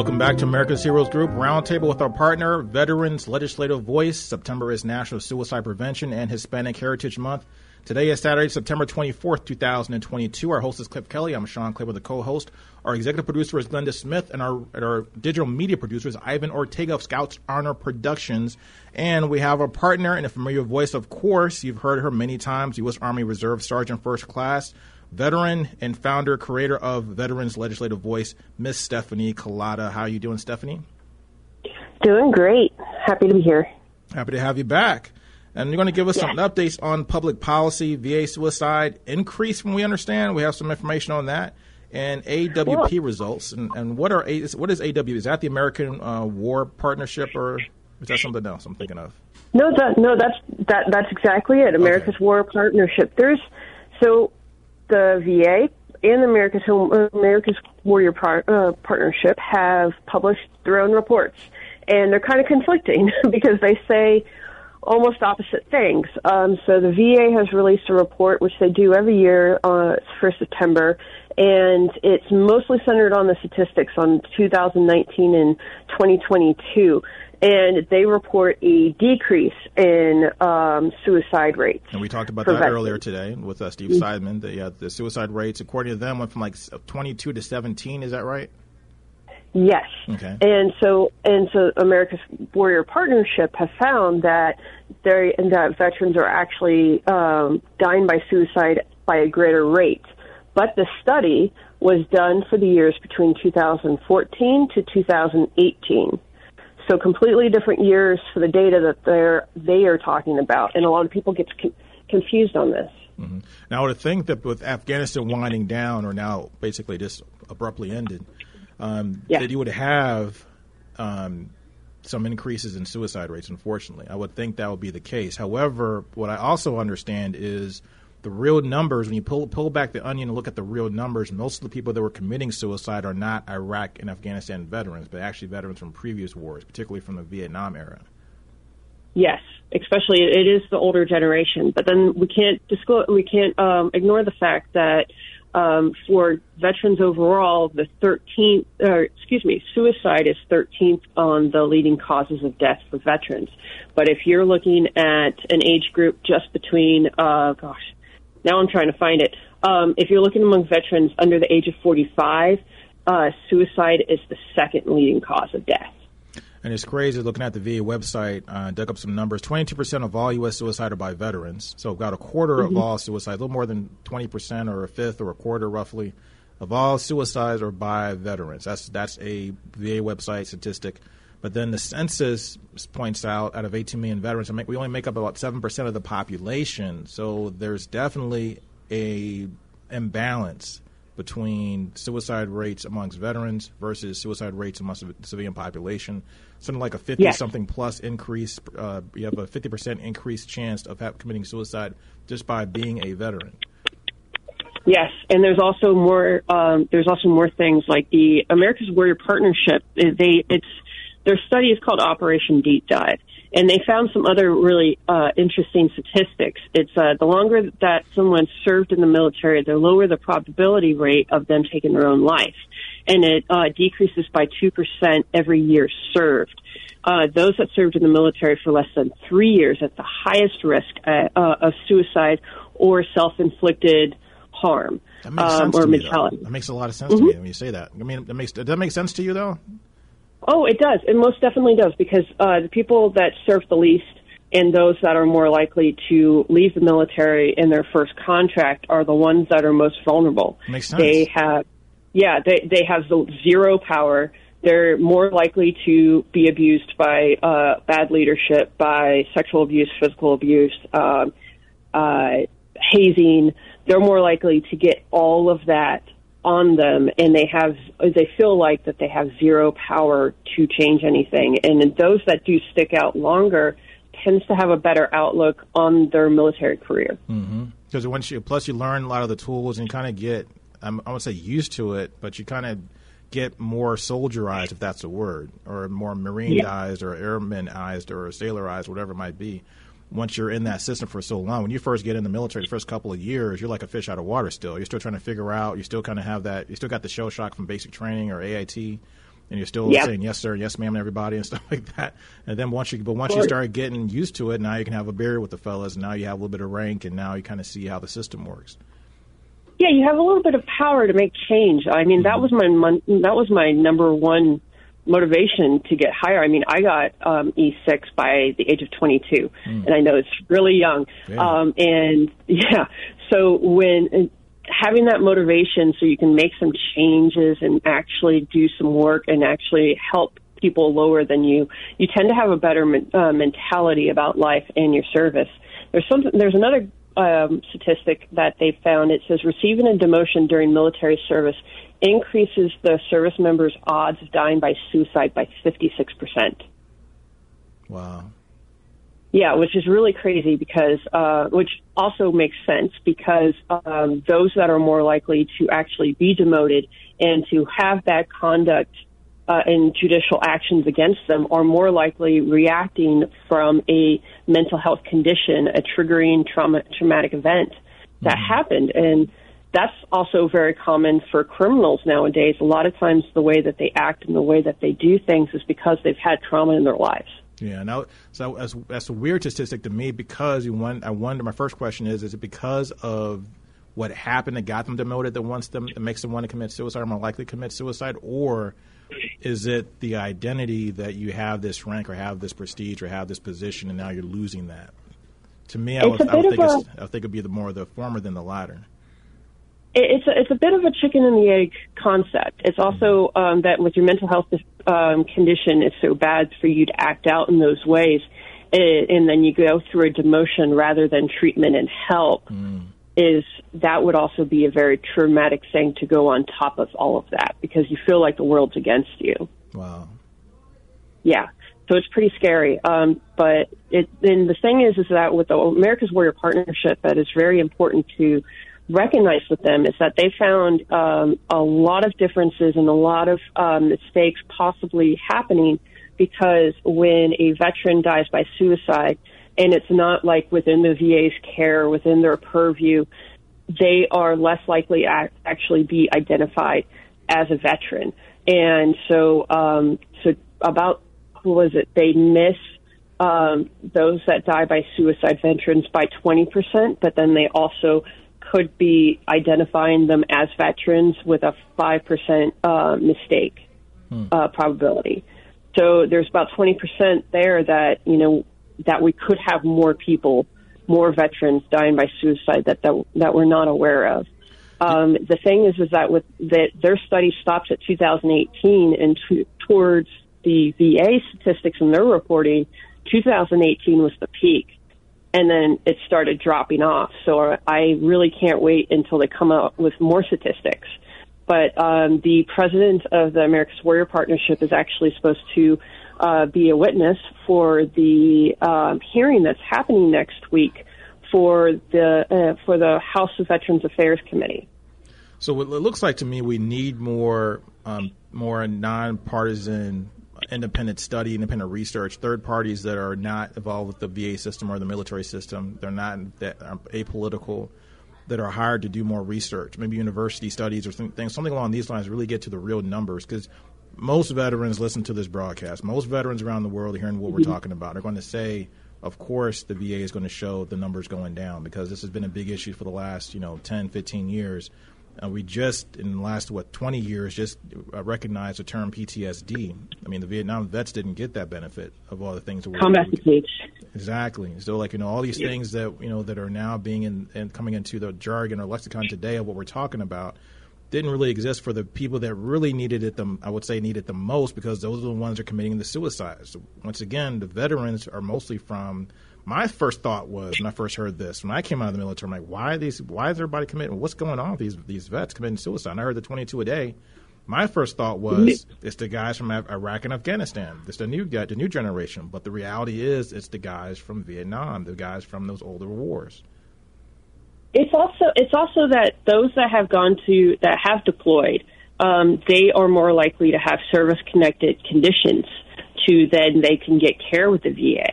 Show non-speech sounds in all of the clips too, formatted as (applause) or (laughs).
Welcome back to America's Heroes Group Roundtable with our partner, Veterans Legislative Voice. September is National Suicide Prevention and Hispanic Heritage Month. Today is Saturday, September 24th, 2022. Our host is Cliff Kelly. I'm Sean Claiborne, the co-host. Our executive producer is Glenda Smith, and our, our digital media producer is Ivan Ortega of Scouts Honor Productions. And we have a partner and a familiar voice, of course. You've heard her many times, U.S. Army Reserve Sergeant First Class, veteran and founder, creator of Veterans Legislative Voice, Miss Stephanie Collada. How are you doing, Stephanie? Doing great. Happy to be here. Happy to have you back. And you're going to give us some updates on public policy, VA suicide increase, from we understand. We have some information on that, and AWP results. And, and what are what is AW? Is that the American uh, War Partnership, or is that something else I'm thinking of? No, that no, that's that that's exactly it. America's okay. War Partnership. There's so the VA and America's Home, America's Warrior uh, Partnership have published their own reports, and they're kind of conflicting (laughs) because they say almost opposite things. Um, so the VA has released a report, which they do every year uh, for September, and it's mostly centered on the statistics on 2019 and 2022 and they report a decrease in um, suicide rates. And we talked about that earlier today with uh, Steve mm-hmm. Seidman. The, uh, the suicide rates, according to them, went from like 22 to 17. Is that right? Yes. Okay. And so, and so, America's Warrior Partnership has found that they that veterans are actually um, dying by suicide by a greater rate. But the study was done for the years between 2014 to 2018. So completely different years for the data that they're they are talking about, and a lot of people get con- confused on this. Mm-hmm. Now, I would think that with Afghanistan winding down, or now basically just abruptly ended, um, yeah. that you would have um, some increases in suicide rates. Unfortunately, I would think that would be the case. However, what I also understand is the real numbers, when you pull pull back the onion and look at the real numbers, most of the people that were committing suicide are not Iraq and Afghanistan veterans, but actually veterans from previous wars, particularly from the Vietnam era. Yes, especially it is the older generation. But then we can't disclose, we can't um, ignore the fact that um, for veterans overall, the 13th, or excuse me, suicide is 13th on the leading causes of death for veterans. But if you're looking at an age group just between, uh, gosh, now I'm trying to find it. Um, if you're looking among veterans under the age of 45, uh, suicide is the second leading cause of death. And it's crazy looking at the VA website, uh, dug up some numbers. 22% of all U.S. suicide are by veterans. So about a quarter mm-hmm. of all suicide, a little more than 20% or a fifth or a quarter roughly of all suicides are by veterans. That's, that's a VA website statistic. But then the census points out out of 18 million veterans, we only make up about 7% of the population. So there's definitely a imbalance between suicide rates amongst veterans versus suicide rates amongst the civilian population. Something like a 50 yes. something plus increase. Uh, you have a 50% increased chance of committing suicide just by being a veteran. Yes, and there's also more. Um, there's also more things like the America's Warrior Partnership. They it's their study is called Operation Deep Dive, and they found some other really uh, interesting statistics. It's uh, the longer that someone served in the military, the lower the probability rate of them taking their own life, and it uh, decreases by two percent every year served. Uh, those that served in the military for less than three years at the highest risk uh, uh, of suicide or self-inflicted harm um, or mentality. That makes a lot of sense mm-hmm. to me when you say that. I mean, that makes does that make sense to you though? Oh, it does. It most definitely does because uh, the people that serve the least and those that are more likely to leave the military in their first contract are the ones that are most vulnerable. Makes sense. They have, yeah, they they have zero power. They're more likely to be abused by uh, bad leadership, by sexual abuse, physical abuse, uh, uh, hazing they're more likely to get all of that on them and they have they feel like that they have zero power to change anything and those that do stick out longer tends to have a better outlook on their military career because mm-hmm. once you plus you learn a lot of the tools and kind of get I'm, I would say used to it but you kind of get more soldierized if that's a word or more marineized yeah. or airmanized or sailorized whatever it might be once you're in that system for so long. When you first get in the military, the first couple of years, you're like a fish out of water still. You're still trying to figure out, you still kind of have that, you still got the shell shock from basic training or AIT, and you're still yep. saying yes, sir, yes, ma'am, to everybody, and (laughs) stuff like that. And then once you, but once you start getting used to it, now you can have a beer with the fellas, and now you have a little bit of rank, and now you kind of see how the system works. Yeah, you have a little bit of power to make change. I mean, mm-hmm. that was my that was my number one motivation to get higher. I mean, I got um, E6 by the age of 22, mm. and I know it's really young. Yeah. Um, and (laughs) yeah, so when having that motivation so you can make some changes and actually do some work and actually help people lower than you, you tend to have a better uh, mentality about life and your service. There's something. There's another um, statistic that they found. It says receiving a demotion during military service increases the service member's odds of dying by suicide by 56%. Wow. Yeah, which is really crazy because, uh, which also makes sense because um, those that are more likely to actually be demoted and to have that conduct uh, and judicial actions against them are more likely reacting from a mental health condition, a triggering trauma, traumatic event that mm-hmm. happened. And that's also very common for criminals nowadays. A lot of times, the way that they act and the way that they do things is because they've had trauma in their lives. Yeah, now so as that's a weird statistic to me because you want, I wonder. My first question is: Is it because of what happened that got them demoted that wants them that makes them want to commit suicide or more likely to commit suicide, or is it the identity that you have this rank or have this prestige or have this position and now you're losing that? To me, I would, I would think, a, I would think it'd be the more the former than the latter it's a, it's a bit of a chicken and the egg concept. It's also um, that with your mental health um, condition, it's so bad for you to act out in those ways, and, and then you go through a demotion rather than treatment and help. Mm. Is that would also be a very traumatic thing to go on top of all of that because you feel like the world's against you. Wow. Yeah. So it's pretty scary. Um, but it, and the thing is, is that with the America's Warrior Partnership, that is very important to recognize with them is that they found um, a lot of differences and a lot of um, mistakes possibly happening because when a veteran dies by suicide, and it's not like within the VA's care, within their purview, they are less likely to actually be identified as a veteran. And so, um, so about who was it? They miss um, those that die by suicide veterans by 20%, but then they also could be identifying them as veterans with a 5% uh, mistake hmm. uh, probability. So there's about 20% there that, you know, that we could have more people, more veterans dying by suicide that, that, that we're not aware of. Um, the thing is, is that with that their study stops at 2018 and towards the VA statistics in their reporting, 2018 was the peak and then it started dropping off. So I really can't wait until they come out with more statistics. But um, the president of the America's Warrior Partnership is actually supposed to uh, be a witness for the um, hearing that's happening next week for the uh, for the House of Veterans Affairs Committee. So what it looks like to me we need more um, more nonpartisan independent study, independent research, third parties that are not involved with the VA system or the military system. They're not that apolitical, that are hired to do more research, maybe university studies or things, something along these lines. Really get to the real numbers because most veterans listen to this broadcast. Most veterans around the world hearing what we're mm-hmm. talking about. Are going to say, of course, the VA is going to show the numbers going down because this has been a big issue for the last you know 10, 15 years uh, we just, in the last, what, 20 years, just uh, recognized the term PTSD. I mean, the Vietnam vets didn't get that benefit of all the things that were. Combat fatigue. Exactly. So, like, you know, all these yeah. things that, you know, that are now being in, and coming into the jargon or lexicon today of what we're talking about didn't really exist for the people that really needed it the I would say needed the most because those are the ones that are committing the suicides. Once again, the veterans are mostly from my first thought was when I first heard this, when I came out of the military, I'm like, why these? Why is everybody committing? What's going on with these these vets committing suicide? And I heard the 22 a day. My first thought was mm-hmm. it's the guys from Iraq and Afghanistan. It's the new the new generation. But the reality is, it's the guys from Vietnam, the guys from those older wars. It's also it's also that those that have gone to that have deployed, um, they are more likely to have service connected conditions to then they can get care with the VA.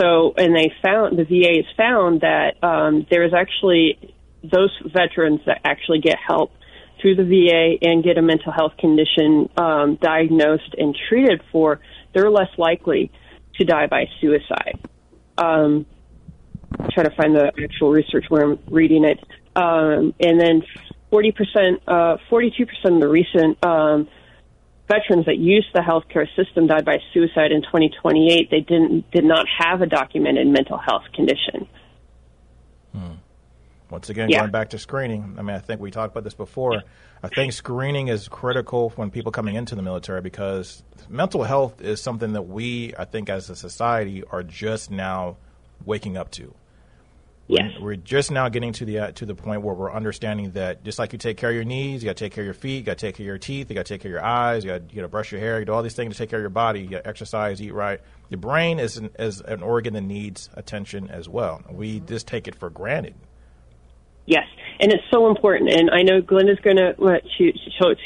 So, and they found the VA has found that um, there is actually those veterans that actually get help through the VA and get a mental health condition um, diagnosed and treated for, they're less likely to die by suicide. Um, try to find the actual research where I'm reading it. Um, and then 40%, uh, 42% of the recent um, veterans that used the healthcare system died by suicide in 2028. They didn't did not have a documented mental health condition. Hmm. Once again, yeah. going back to screening, I mean, I think we talked about this before. I think screening is critical when people coming into the military because mental health is something that we, I think, as a society, are just now waking up to. Yes. We're, just now getting to the uh, to the point where we're understanding that just like you take care of your knees, you got to take care of your feet, you got to take care of your teeth, you got to take care of your eyes, you got you got to brush your hair, you do all these things to take care of your body. You got to exercise, eat right. Your brain is an, is an organ that needs attention as well. We just take it for granted. Yes, and it's so important. And I know Glenda's going to she,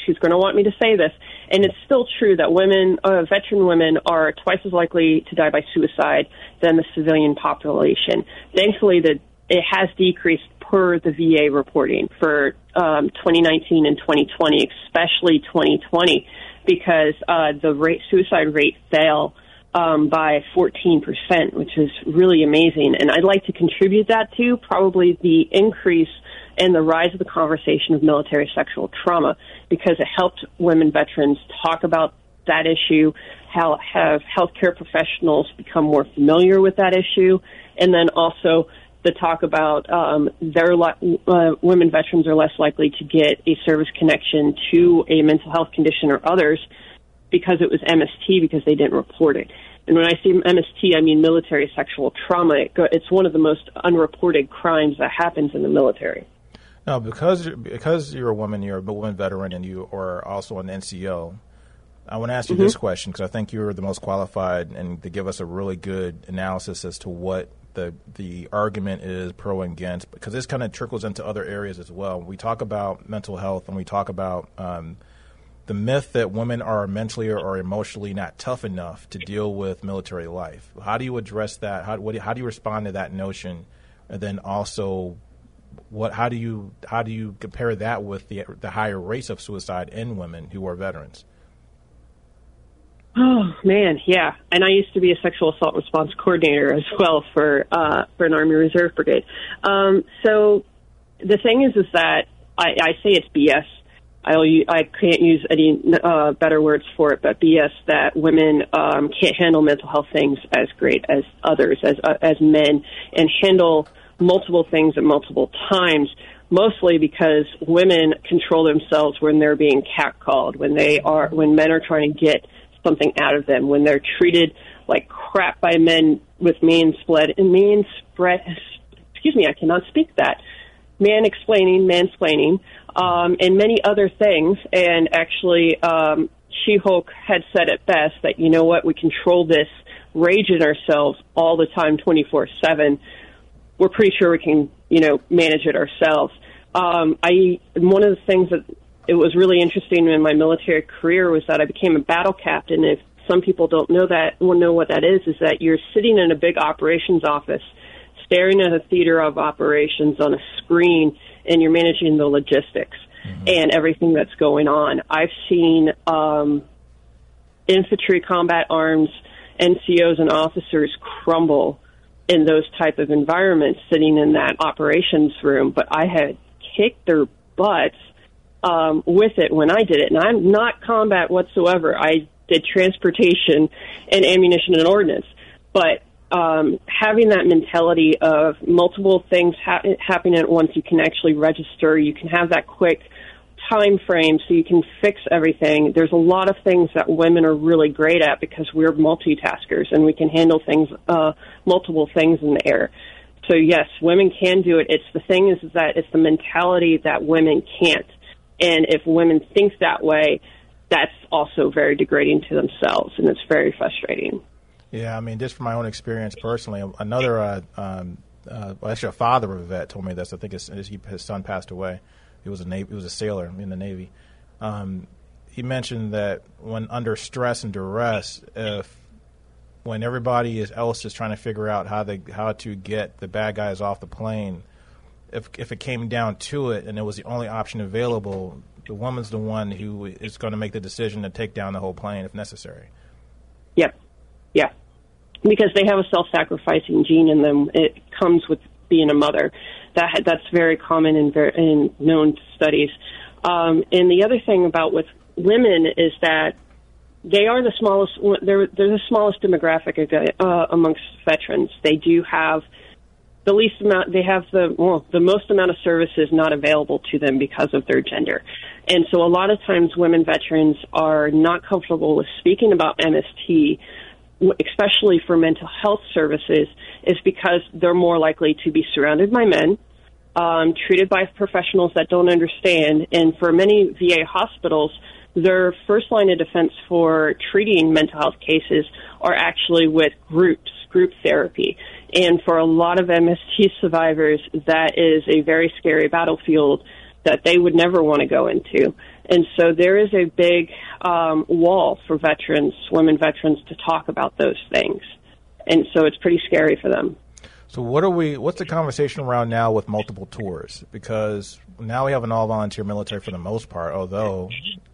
she's going to want me to say this, and it's still true that women, uh, veteran women, are twice as likely to die by suicide than the civilian population. Thankfully, the it has decreased per the VA reporting for um, 2019 and 2020, especially 2020, because uh, the rate, suicide rate fell um, by 14%, which is really amazing. And I'd like to contribute that to probably the increase and the rise of the conversation of military sexual trauma because it helped women veterans talk about that issue, how have healthcare professionals become more familiar with that issue, and then also the talk about um, their uh, women veterans are less likely to get a service connection to a mental health condition or others because it was MST because they didn't report it. And when I say MST, I mean military sexual trauma. It's one of the most unreported crimes that happens in the military. Now, because because you're a woman, you're a woman veteran, and you are also an NCO. I want to ask you mm-hmm. this question because I think you're the most qualified and to give us a really good analysis as to what the the argument is pro and against because this kind of trickles into other areas as well. We talk about mental health and we talk about um, the myth that women are mentally or, or, emotionally not tough enough to deal with military life. How do you address that? How, what, how do you respond to that notion? And then also, what how do you how do you compare that with the the higher rates of suicide in women who are veterans? Oh man, yeah. And I used to be a sexual assault response coordinator as well for uh, for an Army Reserve Brigade. Um, so the thing is, is that I, I say it's BS. I'll I can't use any uh, better words for it, but BS that women um, can't handle mental health things as great as others, as uh, as men, and handle multiple things at multiple times. Mostly because women control themselves when they're being catcalled, when they are when men are trying to get something out of them when they're treated like crap by men with main spread and main spread. Excuse me, I cannot speak that. Man explaining, mansplaining, um, and many other things. And actually, um, She-Hulk had said it best that you know what, we control this rage in ourselves all the time, twenty four seven. We're pretty sure we can, you know, manage it ourselves. Um, I one of the things that it was really interesting in my military career was that I became a battle captain. If some people don't know that, will know what that is, is that you're sitting in a big operations office, staring at a theater of operations on a screen, and you're managing the logistics mm-hmm. and everything that's going on. I've seen um, infantry combat arms, NCOs, and officers crumble in those type of environments, sitting in that operations room. But I had kicked their butts um, with it when I did it, and I'm not combat whatsoever. I did transportation and ammunition and ordnance, but um, having that mentality of multiple things ha- happening at once, you can actually register. You can have that quick time frame so you can fix everything. There's a lot of things that women are really great at because we're multitaskers and we can handle things, uh, multiple things in the air. So yes, women can do it. It's the thing is, that it's the mentality that women can't. And if women think that way, that's also very degrading to themselves and it's very frustrating. Yeah, I mean, just from my own experience personally, another, uh, um, uh, actually, a father of a vet told me this. I think his, his son passed away. He was a Navy, he was a sailor in the Navy. Um, he mentioned that when under stress and duress, if when everybody is, else is trying to figure out how they how to get the bad guys off the plane, if if it came down to it and it was the only option available, the woman's the one who is going to make the decision to take down the whole plane if necessary. Yep. Yeah. Because they have a self-sacrificing gene in them. It comes with being a mother. That that's very common in, in known studies. Um, and the other thing about with women is that they are the smallest. They're they're the smallest demographic uh, amongst veterans. They do have the least amount. They have the well, the most amount of services not available to them because of their gender. And so, a lot of times, women veterans are not comfortable with speaking about MST especially for mental health services, is because they're more likely to be surrounded by men, um, treated by professionals that don't understand. And for many VA hospitals, their first line of defense for treating mental health cases are actually with groups, group therapy. And for a lot of MST survivors, that is a very scary battlefield that they would never want to go into. And so there is a big um, wall for veterans, women veterans, to talk about those things. And so it's pretty scary for them. So what are we? What's the conversation around now with multiple tours? Because now we have an all-volunteer military for the most part. Although,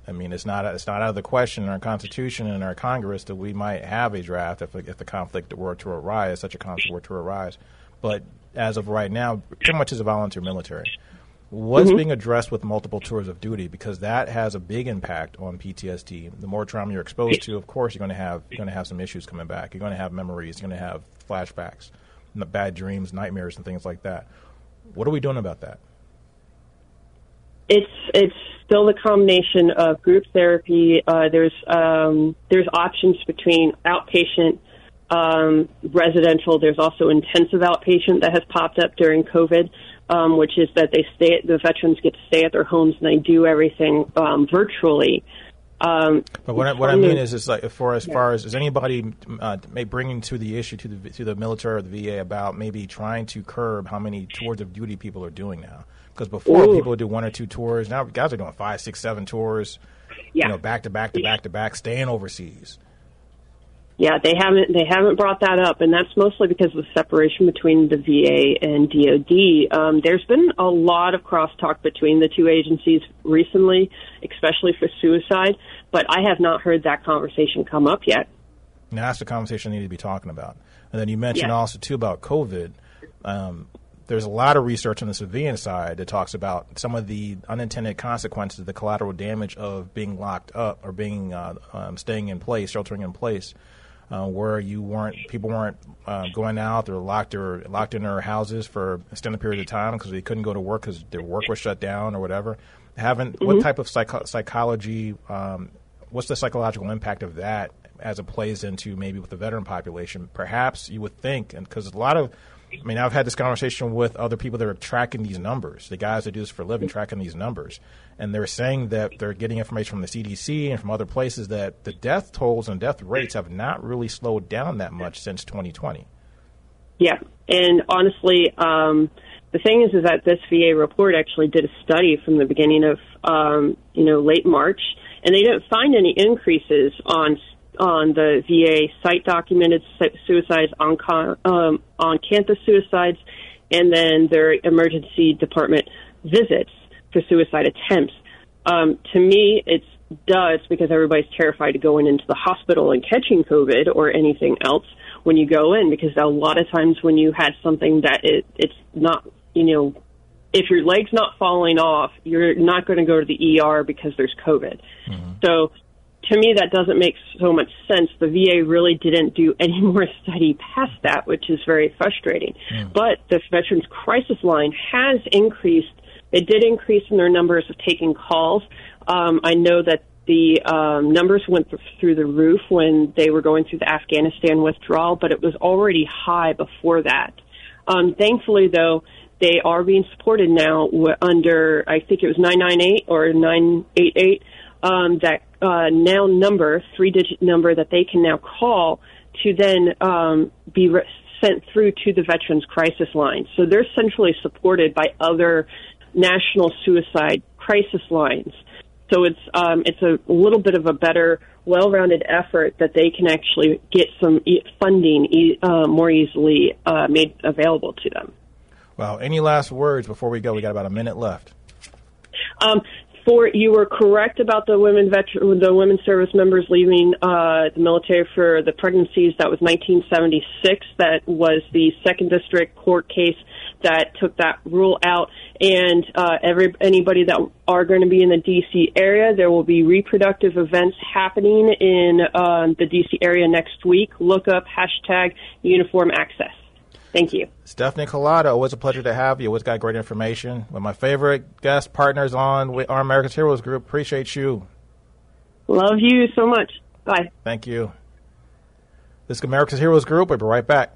I mean, it's not it's not out of the question in our Constitution and our Congress that we might have a draft if if the conflict were to arise, such a conflict were to arise. But as of right now, pretty much is a volunteer military. What's mm-hmm. being addressed with multiple tours of duty? Because that has a big impact on PTSD. The more trauma you're exposed to, of course, you're going to have you're going to have some issues coming back. You're going to have memories. You're going to have flashbacks, bad dreams, nightmares, and things like that. What are we doing about that? It's it's still the combination of group therapy. Uh, there's um, there's options between outpatient, um, residential. There's also intensive outpatient that has popped up during COVID um, which is that they stay, at, the veterans get to stay at their homes and they do everything um, virtually. Um, but what I, what I mean is, is like for as yeah. far as is anybody uh, bringing to the issue to the to the military or the VA about maybe trying to curb how many tours of duty people are doing now? Because before Ooh. people would do one or two tours, now guys are doing five, six, seven tours. Yeah. you know, back to back to back to back, staying overseas. Yeah, they haven't they haven't brought that up, and that's mostly because of the separation between the VA and DoD. Um, there's been a lot of crosstalk between the two agencies recently, especially for suicide, but I have not heard that conversation come up yet. Now that's the conversation I need to be talking about. And then you mentioned also too about COVID. Um, there's a lot of research on the civilian side that talks about some of the unintended consequences, the collateral damage of being locked up or being uh, um, staying in place, sheltering in place uh, where you weren't people weren't uh, going out or locked or locked in their houses for extended period of time because they couldn't go to work because their work was shut down or whatever. Haven't mm-hmm. what type of psycho- psychology? Um, what's the psychological impact of that as it plays into maybe with the veteran population? Perhaps you would think, and because a lot of I mean, I've had this conversation with other people that are tracking these numbers, the guys that do this for a living, tracking these numbers. And they're saying that they're getting information from the CDC and from other places that the death tolls and death rates have not really slowed down that much since 2020. Yeah. And honestly, um, the thing is, is that this VA report actually did a study from the beginning of, um, you know, late March, and they didn't find any increases on on the VA site documented suicides, on um, on campus suicides, and then their emergency department visits for suicide attempts. Um, to me, it does because everybody's terrified to going into the hospital and catching COVID or anything else when you go in. Because a lot of times when you had something that it, it's not, you know, if your leg's not falling off, you're not going to go to the ER because there's COVID. Mm-hmm. So to me, that doesn't make so much sense. The VA really didn't do (laughs) any more study past that, which is very frustrating. Mm. But the Veterans Crisis Line has increased it did increase in their numbers of taking calls. Um, I know that the um, numbers went through the roof when they were going through the Afghanistan withdrawal, but it was already high before that. Um, thankfully, though, they are being supported now under, I think it was 998 or 988, um, that uh, now number, three digit number that they can now call to then um, be re- sent through to the Veterans Crisis Line. So they're centrally supported by other national suicide crisis lines. So it's um, it's a little bit of a better, well-rounded effort that they can actually get some e- funding e- uh, more easily uh, made available to them. Wow. Any last words before we go? We got about a minute left. Um, for you were correct about the women veteran, the women service members leaving uh, the military for the pregnancies. That was 1976. That was the second district court case that took that rule out. And uh, every anybody that are going to be in the DC area, there will be reproductive events happening in um, the DC area next week. Look up hashtag uniform access. Thank you. Stephanie Collada, always a pleasure to have you. Always got great information. One of my favorite guest partners on our America's Heroes group. Appreciate you. Love you so much. Bye. Thank you. This is America's Heroes group. We'll be right back.